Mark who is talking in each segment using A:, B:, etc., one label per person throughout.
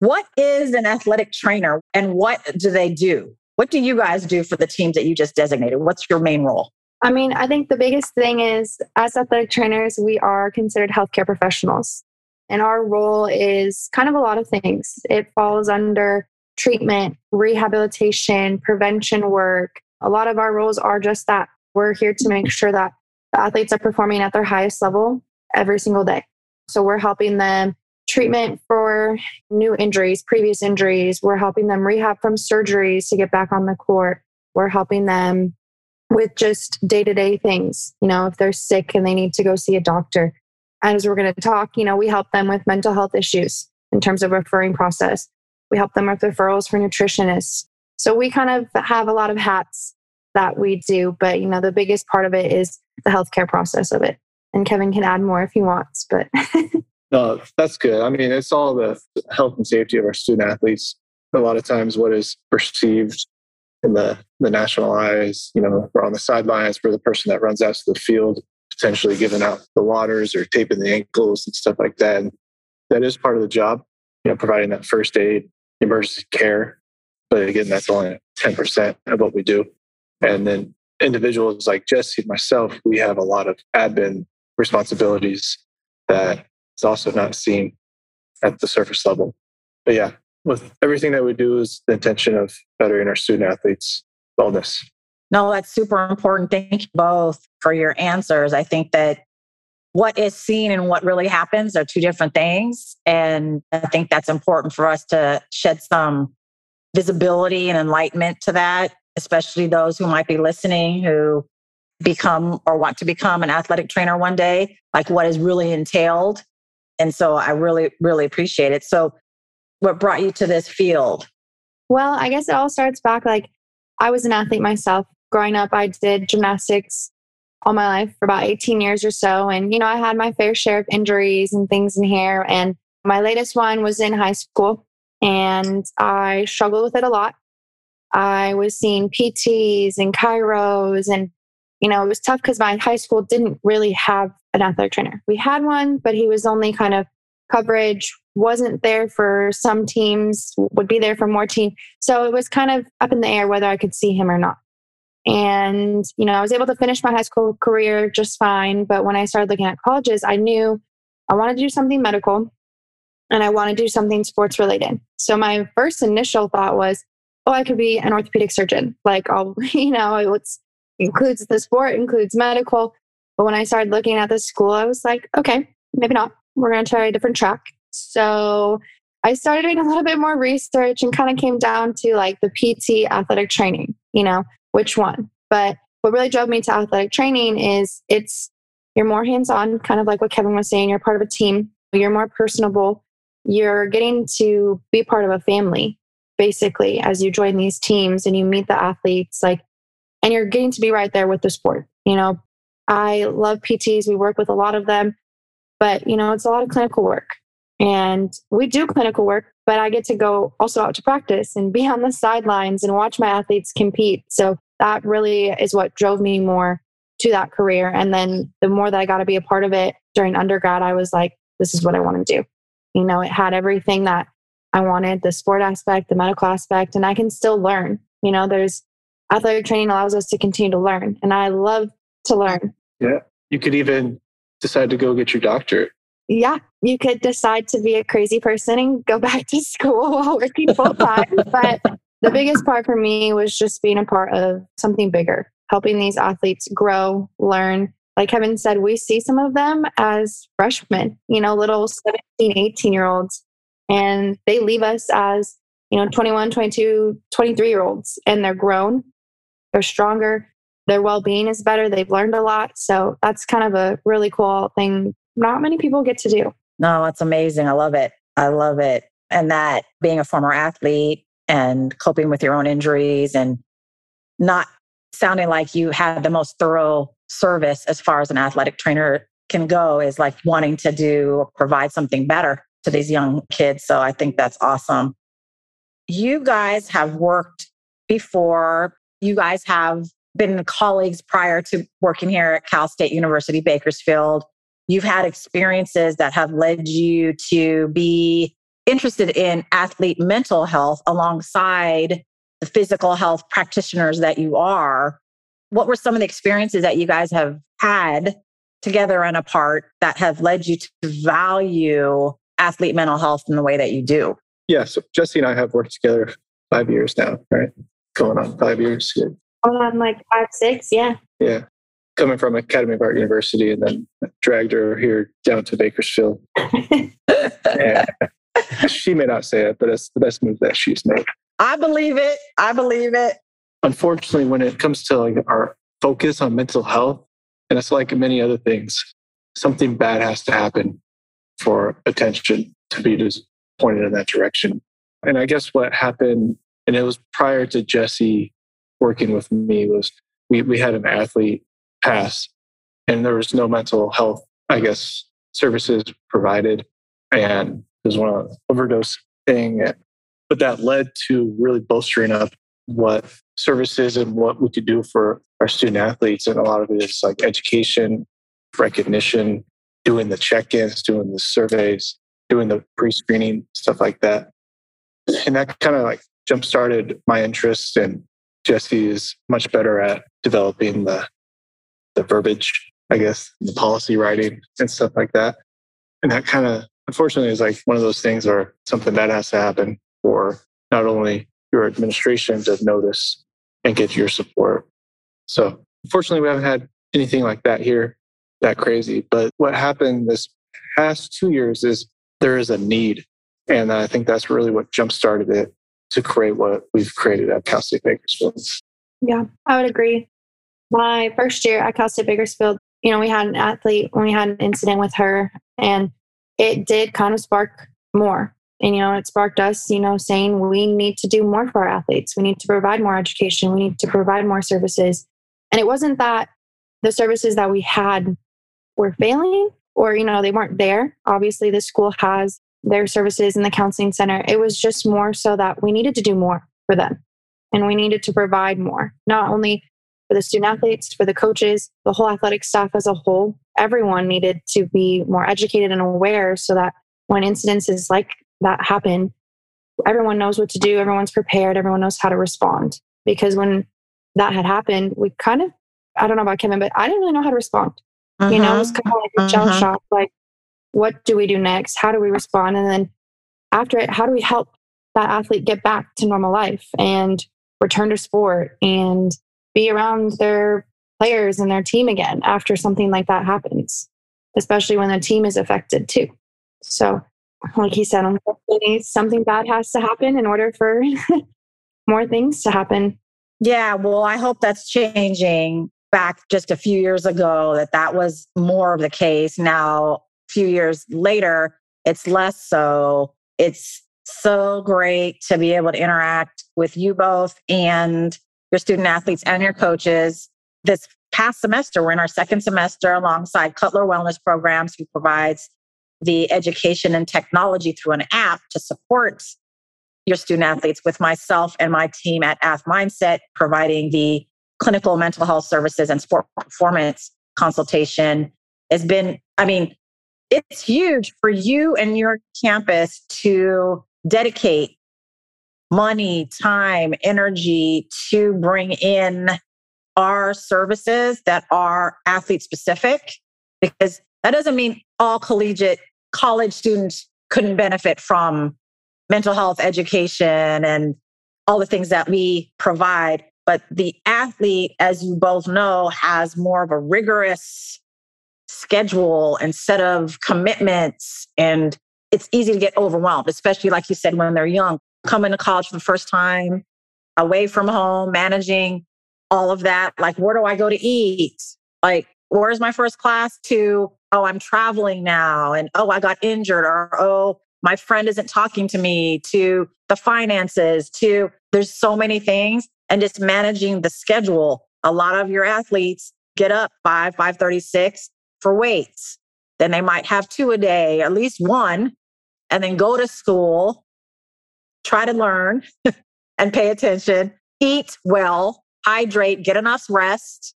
A: What is an athletic trainer and what do they do? What do you guys do for the teams that you just designated? What's your main role?
B: I mean, I think the biggest thing is as athletic trainers, we are considered healthcare professionals. And our role is kind of a lot of things. It falls under treatment, rehabilitation, prevention work. A lot of our roles are just that. We're here to make sure that the athletes are performing at their highest level every single day. So we're helping them treatment for new injuries, previous injuries. We're helping them rehab from surgeries to get back on the court. We're helping them with just day to day things. You know, if they're sick and they need to go see a doctor. And as we're going to talk, you know, we help them with mental health issues in terms of referring process. We help them with referrals for nutritionists. So we kind of have a lot of hats that we do, but you know, the biggest part of it is the healthcare process of it. And Kevin can add more if he wants, but
C: No, that's good. I mean, it's all the health and safety of our student athletes. A lot of times, what is perceived in the, the national eyes, you know, we're on the sidelines for the person that runs out to the field, potentially giving out the waters or taping the ankles and stuff like that. And that is part of the job, you know, providing that first aid, emergency care. But again, that's only 10% of what we do. And then individuals like Jessie and myself, we have a lot of admin responsibilities that it's also not seen at the surface level. But yeah, with everything that we do is the intention of bettering our student athletes' wellness.
A: No, that's super important. Thank you both for your answers. I think that what is seen and what really happens are two different things. And I think that's important for us to shed some visibility and enlightenment to that, especially those who might be listening who become or want to become an athletic trainer one day, like what is really entailed and so I really, really appreciate it. So, what brought you to this field?
B: Well, I guess it all starts back like I was an athlete myself. Growing up, I did gymnastics all my life for about 18 years or so. And, you know, I had my fair share of injuries and things in here. And my latest one was in high school, and I struggled with it a lot. I was seeing PTs and chiros, and, you know, it was tough because my high school didn't really have an athletic trainer. We had one, but he was only kind of coverage, wasn't there for some teams, would be there for more teams. So it was kind of up in the air whether I could see him or not. And, you know, I was able to finish my high school career just fine. But when I started looking at colleges, I knew I wanted to do something medical and I want to do something sports related. So my first initial thought was, oh, I could be an orthopedic surgeon. Like, I'll, you know, it includes the sport, includes medical. But when I started looking at the school, I was like, okay, maybe not. We're going to try a different track. So I started doing a little bit more research and kind of came down to like the PT athletic training, you know, which one. But what really drove me to athletic training is it's you're more hands on, kind of like what Kevin was saying. You're part of a team, you're more personable. You're getting to be part of a family, basically, as you join these teams and you meet the athletes, like, and you're getting to be right there with the sport. You know, I love PTs. We work with a lot of them, but you know, it's a lot of clinical work. And we do clinical work, but I get to go also out to practice and be on the sidelines and watch my athletes compete. So that really is what drove me more to that career. And then the more that I got to be a part of it during undergrad, I was like, this is what I want to do. You know, it had everything that I wanted the sport aspect, the medical aspect, and I can still learn. You know, there's athletic training allows us to continue to learn. And I love to learn.
C: Yeah. You could even decide to go get your doctorate
B: yeah, you could decide to be a crazy person and go back to school while working full time. but the biggest part for me was just being a part of something bigger, helping these athletes grow, learn. Like Kevin said, we see some of them as freshmen, you know, little 17, 18 year olds, and they leave us as, you know, 21, 22, 23 year olds, and they're grown, they're stronger, their well being is better, they've learned a lot. So that's kind of a really cool thing. Not many people get to do.
A: No, that's amazing. I love it. I love it. And that being a former athlete and coping with your own injuries and not sounding like you had the most thorough service as far as an athletic trainer can go is like wanting to do provide something better to these young kids. So I think that's awesome. You guys have worked before. You guys have been colleagues prior to working here at Cal State University Bakersfield. You've had experiences that have led you to be interested in athlete mental health alongside the physical health practitioners that you are. What were some of the experiences that you guys have had together and apart that have led you to value athlete mental health in the way that you do?
C: Yeah, so Jessie and I have worked together five years now, right? Going on five years. Yeah.
B: On like five, six, yeah.
C: Yeah. Coming from Academy of Art University and then dragged her here down to Bakersfield. yeah she may not say it, but it's the best move that she's made.
A: I believe it. I believe it.
C: Unfortunately, when it comes to like our focus on mental health, and it's like many other things, something bad has to happen for attention to be just pointed in that direction. And I guess what happened, and it was prior to Jessie working with me, was we, we had an athlete pass and there was no mental health, I guess, services provided. And was one overdose thing. But that led to really bolstering up what services and what we could do for our student athletes. And a lot of it is like education, recognition, doing the check-ins, doing the surveys, doing the pre-screening, stuff like that. And that kind of like jump started my interest and Jessie is much better at developing the the verbiage, I guess, the policy writing and stuff like that. And that kind of unfortunately is like one of those things where something bad has to happen for not only your administration to notice and get your support. So unfortunately, we haven't had anything like that here, that crazy. But what happened this past two years is there is a need. And I think that's really what jump started it to create what we've created at Cal State Bakersfield.
B: Yeah, I would agree. My first year at Cal State Bakersfield, you know, we had an athlete we had an incident with her and it did kind of spark more. And, you know, it sparked us, you know, saying we need to do more for our athletes. We need to provide more education. We need to provide more services. And it wasn't that the services that we had were failing or, you know, they weren't there. Obviously, the school has their services in the counseling center. It was just more so that we needed to do more for them and we needed to provide more, not only for the student athletes, for the coaches, the whole athletic staff as a whole. Everyone needed to be more educated and aware so that when incidences like that happen, everyone knows what to do, everyone's prepared, everyone knows how to respond. Because when that had happened, we kind of, I don't know about Kevin, but I didn't really know how to respond. Uh-huh. You know, it was kind of like a uh-huh. like, what do we do next? How do we respond? And then after it, how do we help that athlete get back to normal life and return to sport and be around their players and their team again after something like that happens, especially when the team is affected too. So, like he said, unfortunately, something bad has to happen in order for more things to happen.
A: Yeah, well, I hope that's changing. Back just a few years ago, that that was more of the case. Now, few years later, it's less so. It's so great to be able to interact with you both and your student athletes and your coaches. This past semester, we're in our second semester alongside Cutler Wellness Programs, who provides the education and technology through an app to support your student athletes with myself and my team at AthMindset, providing the clinical mental health services and sport performance consultation has been, I mean, it's huge for you and your campus to dedicate money, time, energy to bring in our services that are athlete specific because that doesn't mean all collegiate college students couldn't benefit from mental health education and all the things that we provide. But the athlete, as you both know, has more of a rigorous schedule and set of commitments. And it's easy to get overwhelmed, especially like you said, when they're young, coming to college for the first time, away from home, managing all of that. Like, where do I go to eat? Like, where's my first class to? Oh, I'm traveling now. And oh, I got injured. Or oh, my friend isn't talking to me, to the finances, to there's so many things. And just managing the schedule. A lot of your athletes get up 5, 536 for weights. Then they might have two a day, at least one, and then go to school, try to learn and pay attention, eat well, hydrate, get enough rest,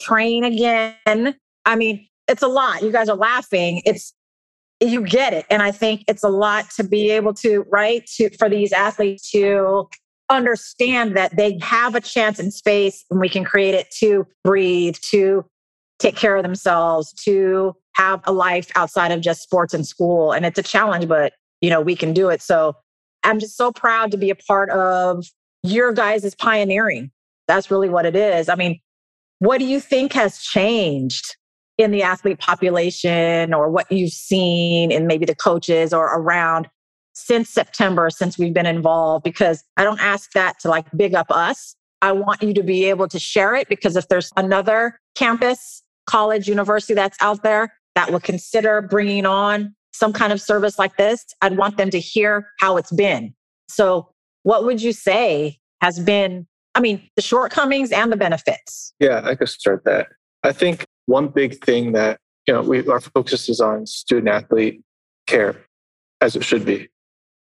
A: train again. I mean, it's a lot. You guys are laughing. It's you get it. And I think it's a lot to be able to, right, to for these athletes to understand that they have a chance in space and we can create it to breathe, to take care of themselves, to have a life outside of just sports and school. And it's a challenge, but you know, we can do it. So I'm just so proud to be a part of your guys' pioneering. That's really what it is. I mean, what do you think has changed in the athlete population or what you've seen in maybe the coaches or around since September, since we've been involved? Because I don't ask that to like big up us. I want you to be able to share it because if there's another campus, college, university that's out there that will consider bringing on some kind of service like this, I'd want them to hear how it's been. So, what would you say has been, I mean, the shortcomings and the benefits?
C: Yeah, I could start that. I think one big thing that you know we our focus is on student athlete care as it should be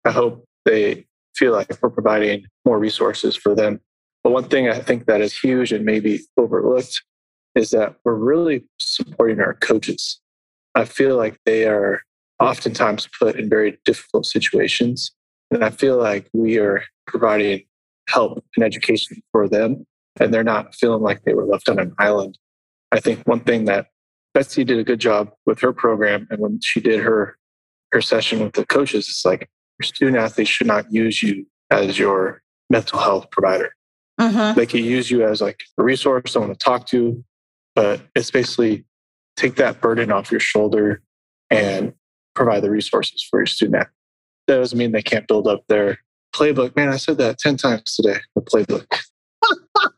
C: i hope they feel like we're providing more resources for them but one thing i think that is huge and maybe overlooked is that we're really supporting our coaches i feel like they are oftentimes put in very difficult situations and i feel like we are providing help and education for them and they're not feeling like they were left on an island I think one thing that Betsy did a good job with her program, and when she did her her session with the coaches, it's like your student athletes should not use you as your mental health provider. Uh-huh. They can use you as like a resource, someone to talk to, but it's basically take that burden off your shoulder and provide the resources for your student. That doesn't mean they can't build up their playbook. Man, I said that 10 times today, the playbook.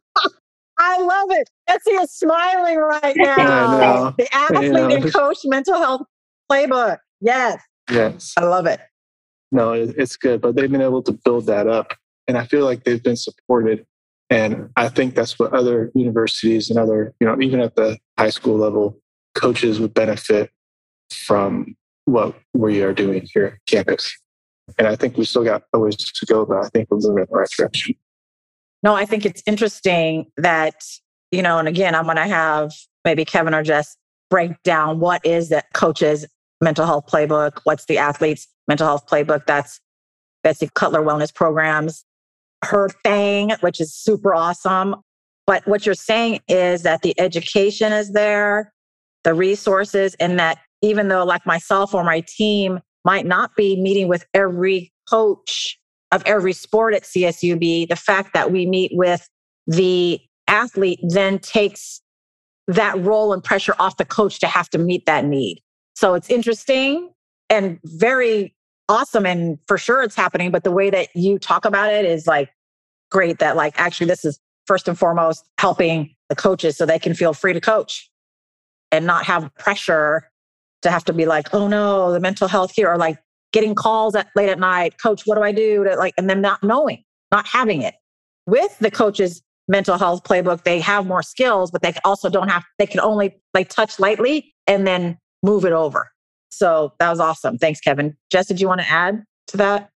A: I love it. Betsy is smiling right now. The athlete and coach mental health playbook. Yes.
C: Yes.
A: I love it.
C: No, it's good. But they've been able to build that up. And I feel like they've been supported. And I think that's what other universities and other, you know, even at the high school level, coaches would benefit from what we are doing here at campus. And I think we still got a ways to go, but I think we're moving in the right direction.
A: No, I think it's interesting that, you know, and again, I'm going to have maybe Kevin or Jess break down what is that coach's mental health playbook, what's the athlete's mental health playbook. That's Betsy Cutler Wellness Programs, her thing, which is super awesome. But what you're saying is that the education is there, the resources, and that even though, like myself or my team, might not be meeting with every coach of every sport at CSUB, the fact that we meet with the athlete then takes that role and pressure off the coach to have to meet that need. So it's interesting and very awesome. And for sure it's happening. But the way that you talk about it is like great that, like, actually, this is first and foremost helping the coaches so they can feel free to coach and not have pressure to have to be like, oh no, the mental health here, or like getting calls at late at night, coach, what do I do? To like, and then not knowing, not having it. With the coaches mental health playbook, they have more skills, but they also don't have, they can only like touch lightly and then move it over. So that was awesome. Thanks, Kevin. Jess, did you want to add to that?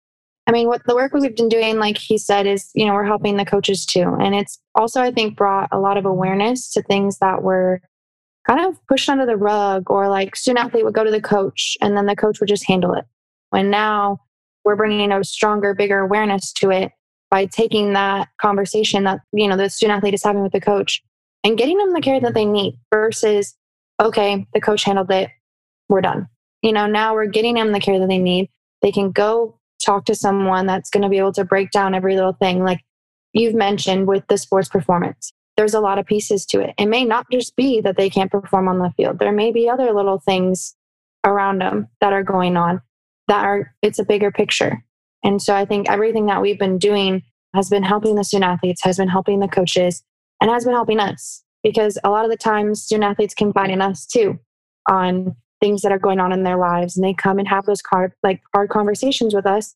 B: I mean, what the work we've been doing, like he said, is, you know, we're helping the coaches too. And it's also, I think, brought a lot of awareness to things that were kind of pushed under the rug or like student athlete would go to the coach and then the coach would just handle it. When now we're bringing a stronger, bigger awareness to it by taking that conversation that, you know, the student athlete is having with the coach and getting them the care that they need versus, okay, the coach handled it, we're done. You know, now we're getting them the care that they need. They can go talk to someone that's going to be able to break down every little thing. Like you've mentioned with the sports performance, there's a lot of pieces to it. It may not just be that they can't perform on the field, there may be other little things around them that are going on that are, it's a bigger picture. And so I think everything that we've been doing has been helping the student athletes, has been helping the coaches, and has been helping us because a lot of the times student athletes confide in us too on things that are going on in their lives and they come and have those hard like hard conversations with us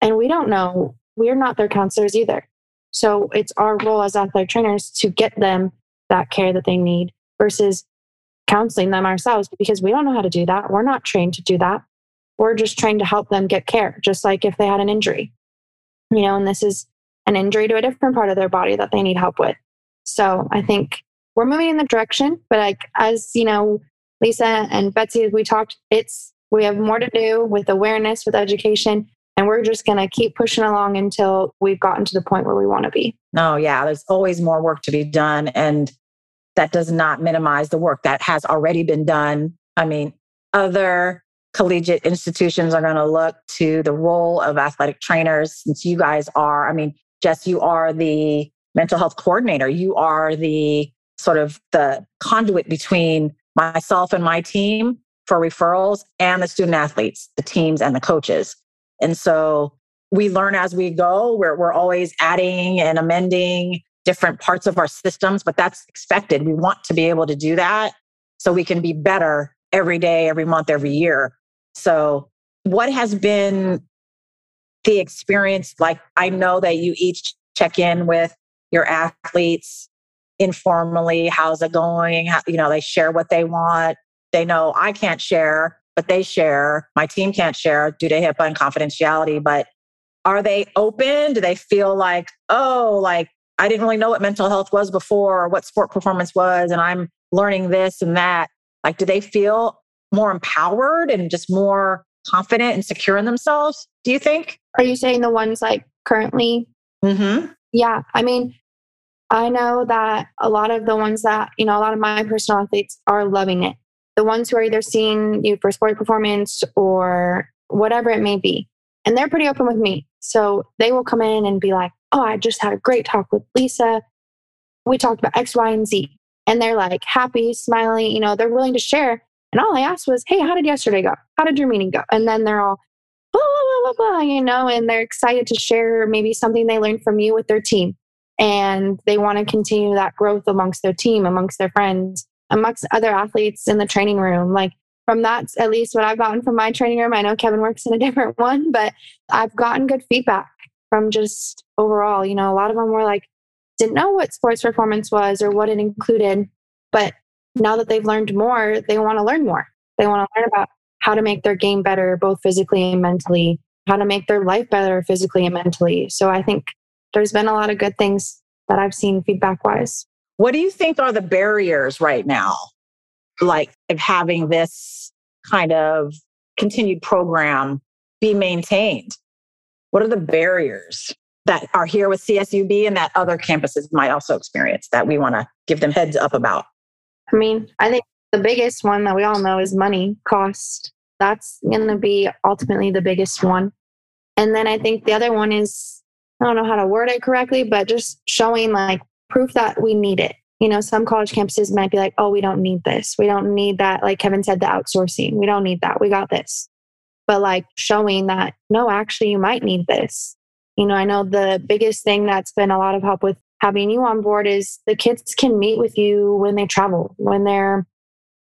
B: and we don't know we're not their counselors either. So it's our role as athletic trainers to get them that care that they need versus counseling them ourselves because we don't know how to do that. We're not trained to do that. We're just trained to help them get care just like if they had an injury. You know and this is an injury to a different part of their body that they need help with. So i think we're moving in the direction but like as you know Lisa and Betsy, we talked, it's, we have more to do with awareness, with education, and we're just going to keep pushing along until we've gotten to the point where we want to be.
A: No, yeah, there's always more work to be done. And that does not minimize the work that has already been done. I mean, other collegiate institutions are going to look to the role of athletic trainers since you guys are, I mean, Jess, you are the mental health coordinator. You are the sort of the conduit between myself and my team for referrals and the student athletes, the teams and the coaches. And so we learn as we go. We're, we're always adding and amending different parts of our systems, but that's expected. We want to be able to do that so we can be better every day, every month, every year. So, what has been the experience like? I know that you each check in with your athletes informally how's it going How, you know they share what they want. They know i can't share but they share. My team can't share due to hipaa and confidentiality but are they open? Do they feel like oh like i didn't really know what mental health was before or what sport performance was and i'm learning this and that. Like do they feel more empowered and just more confident and secure in themselves do you think?
B: Are you saying the ones like currently?
A: Mm-hmm.
B: yeah i mean I know that a lot of the ones that, you know, a lot of my personal athletes are loving it. The ones who are either seeing you for sport performance or whatever it may be. And they're pretty open with me. So they will come in and be like, oh, I just had a great talk with Lisa. We talked about X, Y, and Z. And they're like happy, smiling, you know, they're willing to share. And all I asked was, hey, how did yesterday go? How did your meeting go? And then they're all, blah, blah, blah, blah, you know, and they're excited to share maybe something they learned from you with their team and they want to continue that growth amongst their team, amongst their friends, amongst other athletes in the training room. Like from that, at least what I've gotten from my training room, I know Kevin works in a different one, but I've gotten good feedback from just overall. You know, a lot of them were like, didn't know what sports performance was or what it included, but now that they've learned more, they want to learn more. They want to learn about how to make their game better, both physically and mentally, how to make their life better physically and mentally. So I think there's been a lot of good things that I've seen feedback wise.
A: What do you think are the barriers right now, like of having this kind of continued program be maintained? What are the barriers that are here with CSUB and that other campuses might also experience that we want to give them heads up about?
B: I mean, I think the biggest one that we all know is money, cost. That's going to be ultimately the biggest one. And then I think the other one is I don't know how to word it correctly, but just showing like proof that we need it. You know, some college campuses might be like, oh, we don't need this. We don't need that. Like Kevin said, the outsourcing. We don't need that. We got this. But like showing that, no, actually, you might need this. You know, I know the biggest thing that's been a lot of help with having you on board is the kids can meet with you when they travel, when they're,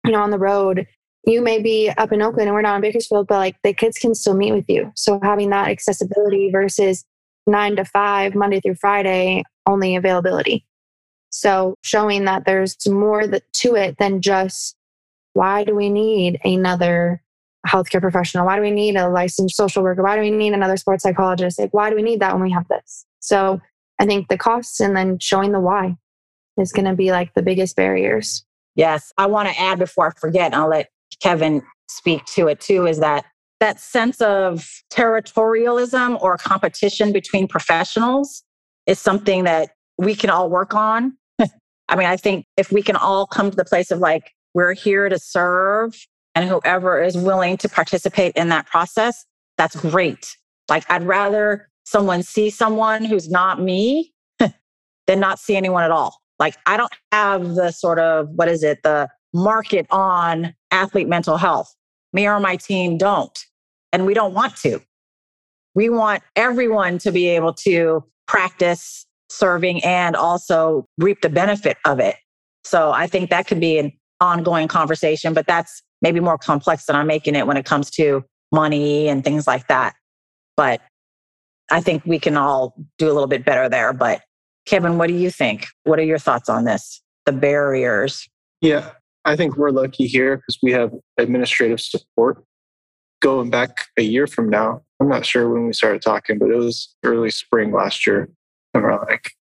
B: you know, on the road. You may be up in Oakland and we're not in Bakersfield, but like the kids can still meet with you. So having that accessibility versus nine to five, Monday through Friday, only availability. So showing that there's more to it than just why do we need another healthcare professional? Why do we need a licensed social worker? Why do we need another sports psychologist? Like, why do we need that when we have this? So I think the costs and then showing the why is going to be like the biggest barriers.
A: Yes. I want to add before I forget, I'll let Kevin speak to it too, is that that sense of territorialism or competition between professionals is something that we can all work on. I mean, I think if we can all come to the place of like, we're here to serve and whoever is willing to participate in that process, that's great. Like I'd rather someone see someone who's not me than not see anyone at all. Like I don't have the sort of, what is it, the market on athlete mental health. Me or my team don't. And we don't want to. We want everyone to be able to practice serving and also reap the benefit of it. So I think that could be an ongoing conversation, but that's maybe more complex than I'm making it when it comes to money and things like that. But I think we can all do a little bit better there. But Kevin, what do you think? What are your thoughts on this? The barriers?
C: Yeah, I think we're lucky here because we have administrative support. Going back a year from now, I'm not sure when we started talking, but it was early spring last year. And we're like,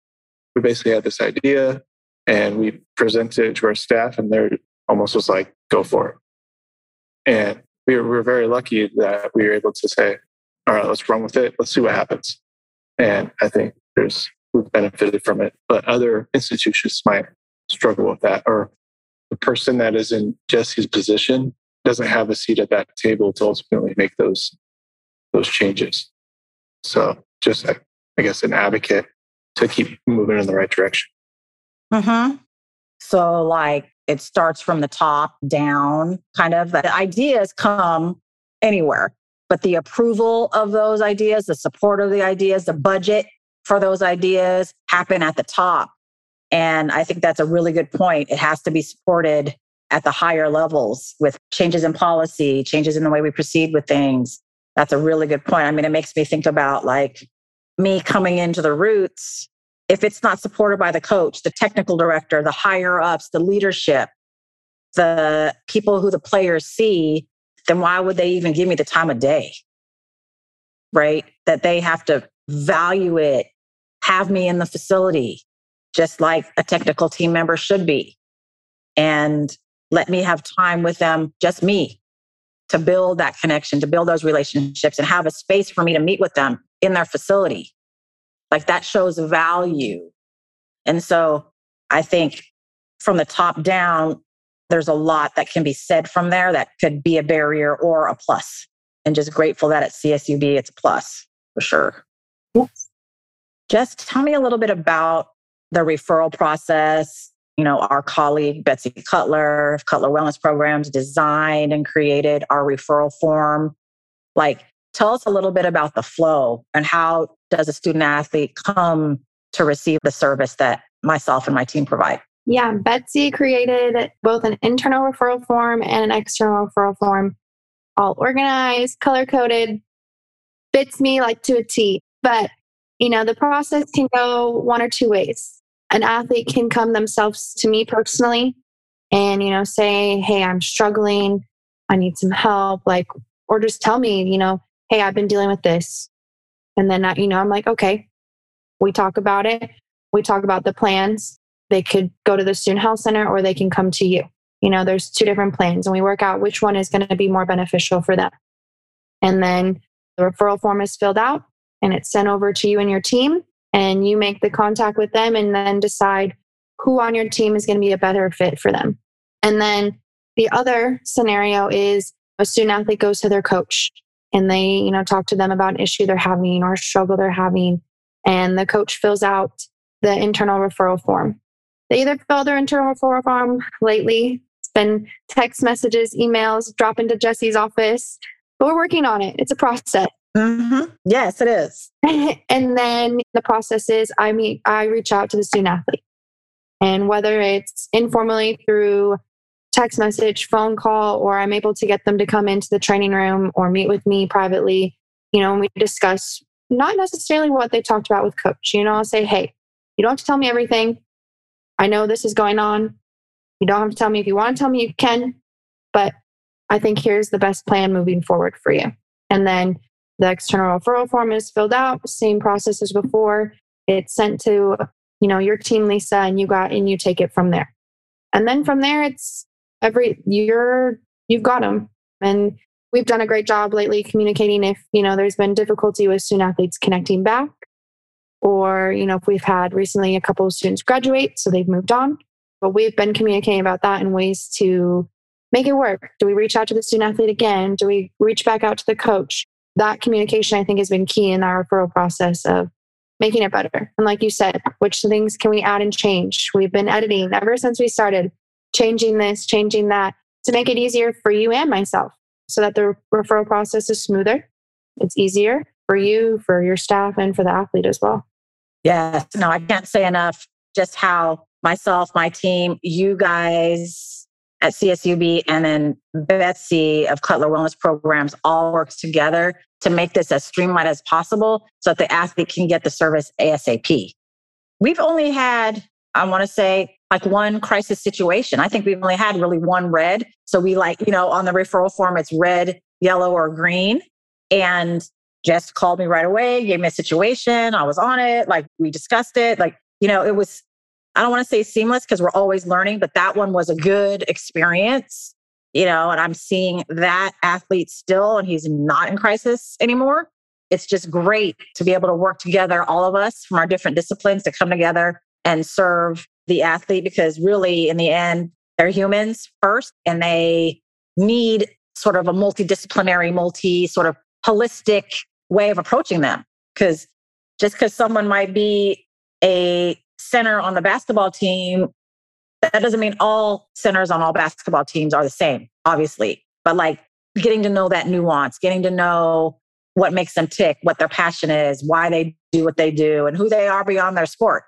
C: we basically had this idea and we presented it to our staff, and they're almost was like, go for it. And we were, we were very lucky that we were able to say, all right, let's run with it. Let's see what happens. And I think there's we've benefited from it, but other institutions might struggle with that. Or the person that is in Jessie's position doesn't have a seat at that table to ultimately make those those changes. So just I guess an advocate to keep moving in the right direction.
A: Mm-hmm. So like it starts from the top down, kind of. The ideas come anywhere, but the approval of those ideas, the support of the ideas, the budget for those ideas happen at the top. And I think that's a really good point. It has to be supported at the higher levels with changes in policy, changes in the way we proceed with things. That's a really good point. I mean, it makes me think about like me coming into the roots if it's not supported by the coach, the technical director, the higher ups, the leadership, the people who the players see, then why would they even give me the time of day? Right? That they have to value it, have me in the facility, just like a technical team member should be. And let me have time with them, just me, to build that connection, to build those relationships and have a space for me to meet with them in their facility like that shows value. And so I think from the top down, there's a lot that can be said from there that could be a barrier or a plus. And just grateful that at CSUB it's a plus for sure. Yes. Just tell me a little bit about the referral process. You know, our colleague Betsy Cutler, Cutler Wellness Programs, designed and created our referral form. Like, tell us a little bit about the flow and how does a student athlete come to receive the service that myself and my team provide?
B: Yeah, Betsy created both an internal referral form and an external referral form, all organized, color coded, fits me like to a T. But, you know, the process can go one or two ways. An athlete can come themselves to me personally and, you know, say, hey, I'm struggling. I need some help. Like, or just tell me, you know, hey, I've been dealing with this. And then, you know, I'm like, okay, we talk about it. We talk about the plans. They could go to the student health center or they can come to you. You know, there's two different plans and we work out which one is going to be more beneficial for them. And then the referral form is filled out and it's sent over to you and your team. And you make the contact with them and then decide who on your team is going to be a better fit for them. And then the other scenario is a student athlete goes to their coach and they, you know, talk to them about an issue they're having or struggle they're having. And the coach fills out the internal referral form. They either fill their internal referral form lately. It's been text messages, emails, drop into Jessie's office, but we're working on it. It's a process.
A: Mm-hmm. Yes, it is.
B: and then the process is I meet, I reach out to the student athlete. And whether it's informally through text message, phone call, or I'm able to get them to come into the training room or meet with me privately, you know, and we discuss not necessarily what they talked about with coach. You know, I'll say, hey, you don't have to tell me everything. I know this is going on. You don't have to tell me if you want to tell me, you can. But I think here's the best plan moving forward for you. And then the external referral form is filled out, same process as before. It's sent to, you know, your team, Lisa, and you got and you take it from there. And then from there, it's every you're you've got them and we've done a great job lately communicating if you know there's been difficulty with student athletes connecting back or you know if we've had recently a couple of students graduate so they've moved on but we've been communicating about that in ways to make it work? Do we reach out to the student athlete again? Do we reach back out to the coach? That communication, I think, has been key in our referral process of making it better. And like you said, which things can we add and change? We've been editing ever since we started, changing this, changing that to make it easier for you and myself so that the referral process is smoother. It's easier for you, for your staff, and for the athlete as well.
A: Yes. No, I can't say enough just how myself, my team, you guys at CSUB, and then Betsy of Cutler Wellness Programs all works together to make this as streamlined as possible so that the athlete can get the service ASAP. We've only had, I want to say, like one crisis situation. I think we've only had really one red. So we like, you know, on the referral form, it's red, yellow, or green. And Jess called me right away, gave me a situation. I was on it. Like we discussed it. Like, you know, it was, I don't want to say seamless because we're always learning, but that one was a good experience, you know, and I'm seeing that athlete still, and he's not in crisis anymore. It's just great to be able to work together, all of us from our different disciplines to come together and serve the athlete because really, in the end, they're humans first and they need sort of a multidisciplinary, multi sort of holistic way of approaching them. Because just because someone might be a center on the basketball team, that doesn't mean all centers on all basketball teams are the same, obviously. But like getting to know that nuance, getting to know what makes them tick, what their passion is, why they do what they do, and who they are beyond their sport.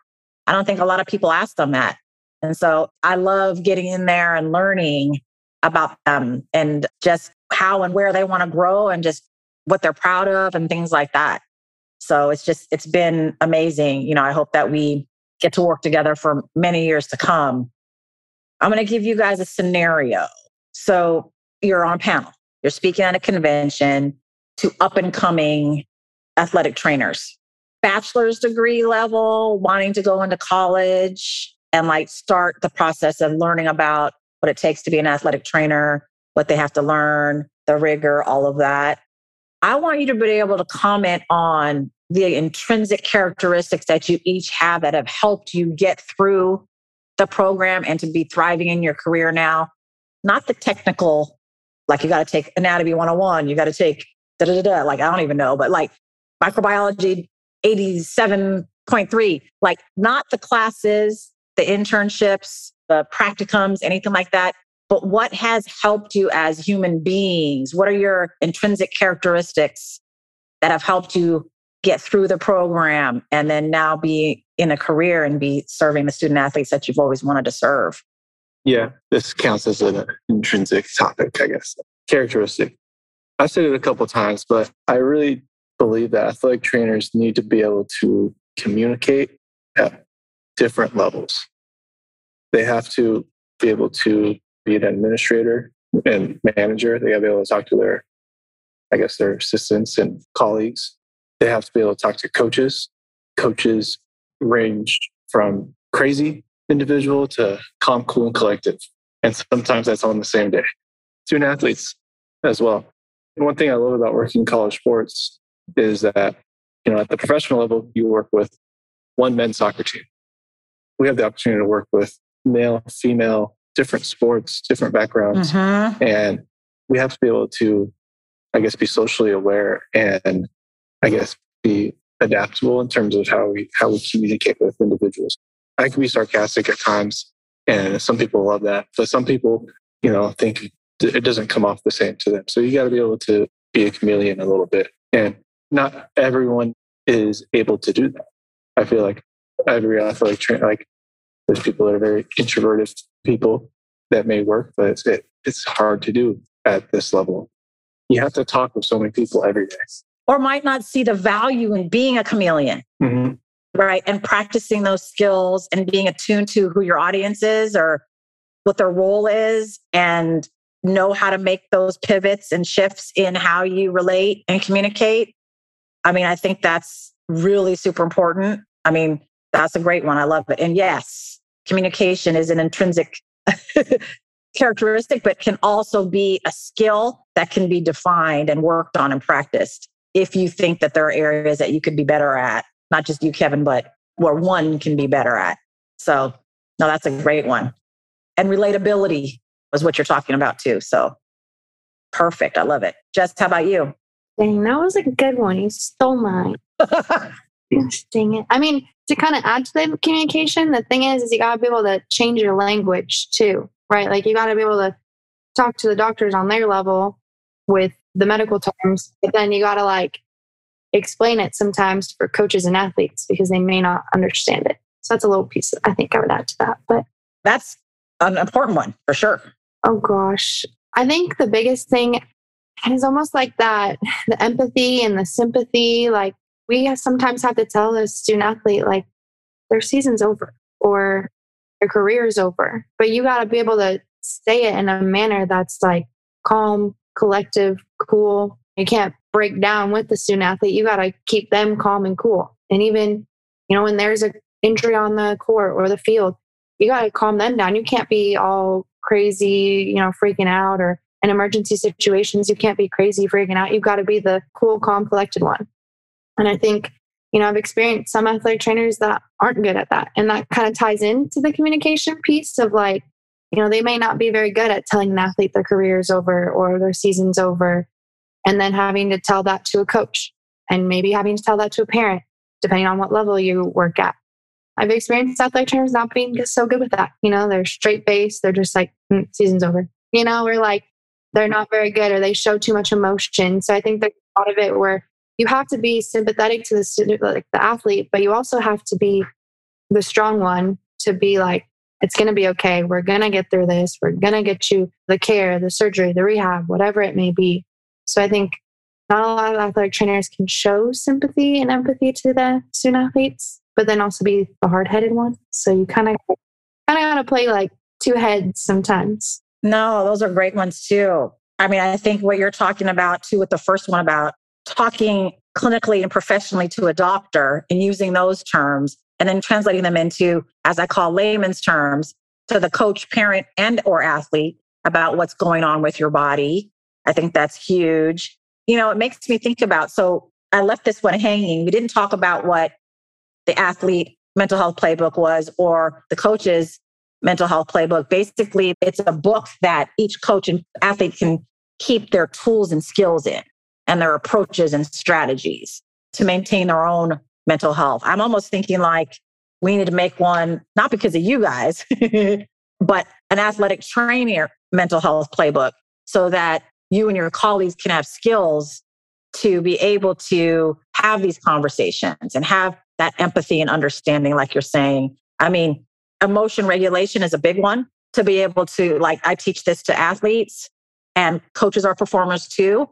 A: I don't think a lot of people ask them that. And so I love getting in there and learning about them and just how and where they want to grow and just what they're proud of and things like that. So it's just, it's been amazing. You know, I hope that we get to work together for many years to come. I'm going to give you guys a scenario. So you're on a panel, you're speaking at a convention to up and coming athletic trainers bachelor's degree level, wanting to go into college and like start the process of learning about what it takes to be an athletic trainer, what they have to learn, the rigor, all of that. I want you to be able to comment on the intrinsic characteristics that you each have that have helped you get through the program and to be thriving in your career now. Not the technical, like you got to take anatomy 101, you got to take da da da, like I don't even know, but like microbiology 87.3, like not the classes, the internships, the practicums, anything like that, but what has helped you as human beings? What are your intrinsic characteristics that have helped you get through the program and then now be in a career and be serving the student athletes that you've always wanted to serve?
C: Yeah, this counts as an intrinsic topic, I guess. Characteristic. I've said it a couple times, but I really believe that athletic trainers need to be able to communicate at different levels. They have to be able to be an administrator and manager. They have to be able to talk to their, I guess, their assistants and colleagues. They have to be able to talk to coaches. Coaches range from crazy individual to calm, cool, and collective. And sometimes that's on the same day. Student athletes as well. And one thing I love about working in college sports is that you know at the professional level you work with one men's soccer team we have the opportunity to work with male female different sports different backgrounds
A: Mm-hmm.
C: and we have to be able to i guess be socially aware and i guess be adaptable in terms of how we how we communicate with individuals i can be sarcastic at times and some people love that but some people you know think it doesn't come off the same to them so you got to be able to be a chameleon a little bit and not everyone is able to do that. I feel like every athletic trainer, like there's people that are very introverted people that may work, but it's, it, it's hard to do at this level. You have to talk with so many people every day.
A: Or might not see the value in being a chameleon,
C: Mm-hmm.
A: right? And practicing those skills and being attuned to who your audience is or what their role is and know how to make those pivots and shifts in how you relate and communicate. I mean, I think that's really super important. I mean, that's a great one. I love it. And yes, communication is an intrinsic characteristic, but can also be a skill that can be defined and worked on and practiced if you think that there are areas that you could be better at, not just you, Kevin, but where one can be better at. So, no, that's a great one. And relatability. is what you're talking about too. So perfect. I love it. Jess, how about you?
B: Dang, that was a good one. You stole mine. Dang it. I mean, to kind of add to the communication, the thing is, is you got to be able to change your language too, right? Like you got to be able to talk to the doctors on their level with the medical terms, but then you got to like explain it sometimes for coaches and athletes because they may not understand it. So that's a little piece I think I would add to that. But
A: that's an important one for sure.
B: Oh gosh. I think the biggest thing is almost like that the empathy and the sympathy. Like we sometimes have to tell a student athlete, like, their season's over or their career is over. But you got to be able to say it in a manner that's like calm, collective, cool. You can't break down with the student athlete. You got to keep them calm and cool. And even, you know, when there's an injury on the court or the field, you got to calm them down. You can't be all crazy, you know, freaking out or in emergency situations, you can't be crazy freaking out. You've got to be the cool, calm, collected one. And I think, you know, I've experienced some athletic trainers that aren't good at that. And that kind of ties into the communication piece of like, you know, they may not be very good at telling an athlete their career is over or their season's over. And then having to tell that to a coach and maybe having to tell that to a parent, depending on what level you work at. I've experienced athletic trainers not being so good with that. You know, they're straight face. They're just like, mm, season's over. You know, we're like, they're not very good or they show too much emotion. So I think there's a lot of it where you have to be sympathetic to the student, like the athlete, but you also have to be the strong one to be like, it's going to be okay. We're going to get through this. We're going to get you the care, the surgery, the rehab, whatever it may be. So I think not a lot of athletic trainers can show sympathy and empathy to the student athletes, but then also be the hard headed one. So you kind of kind of got to play like two heads sometimes.
A: No, those are great ones too. I mean, I think what you're talking about too with the first one about talking clinically and professionally to a doctor and using those terms and then translating them into, as I call layman's terms, to the coach, parent, and or athlete about what's going on with your body. I think that's huge. You know, it makes me think about, so I left this one hanging. We didn't talk about what the athlete mental health playbook was or the coach's mental health playbook. Basically, it's a book that each coach and athlete can keep their tools and skills in and their approaches and strategies to maintain their own mental health. I'm almost thinking like we need to make one, not because of you guys, but an athletic trainer mental health playbook so that you and your colleagues can have skills to be able to have these conversations and have that empathy and understanding, like you're saying. I mean, emotion regulation is a big one to be able to, like, I teach this to athletes and coaches are performers too.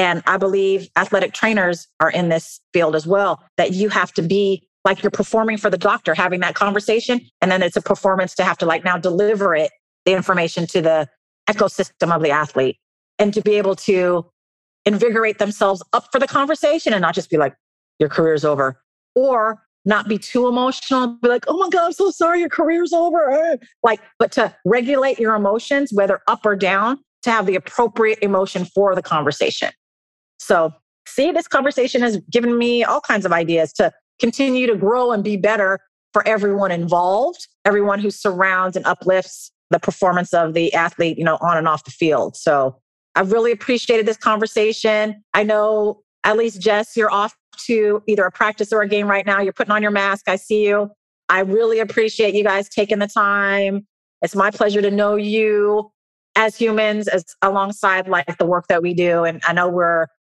A: And I believe athletic trainers are in this field as well, that you have to be like you're performing for the doctor, having that conversation. And then it's a performance to have to like now deliver it, the information to the ecosystem of the athlete and to be able to invigorate themselves up for the conversation and not just be like, your career's over. Or not be too emotional, be like, oh my God, I'm so sorry, your career's over. Like, but to regulate your emotions, whether up or down, to have the appropriate emotion for the conversation. So, see, this conversation has given me all kinds of ideas to continue to grow and be better for everyone involved, everyone who surrounds and uplifts the performance of the athlete, you know, on and off the field. So, I've really appreciated this conversation. I know at least Jess, you're off to either a practice or a game right now. You're putting on your mask. I see you. I really appreciate you guys taking the time. It's my pleasure to know you as humans, as alongside like the work that we do. And I know we're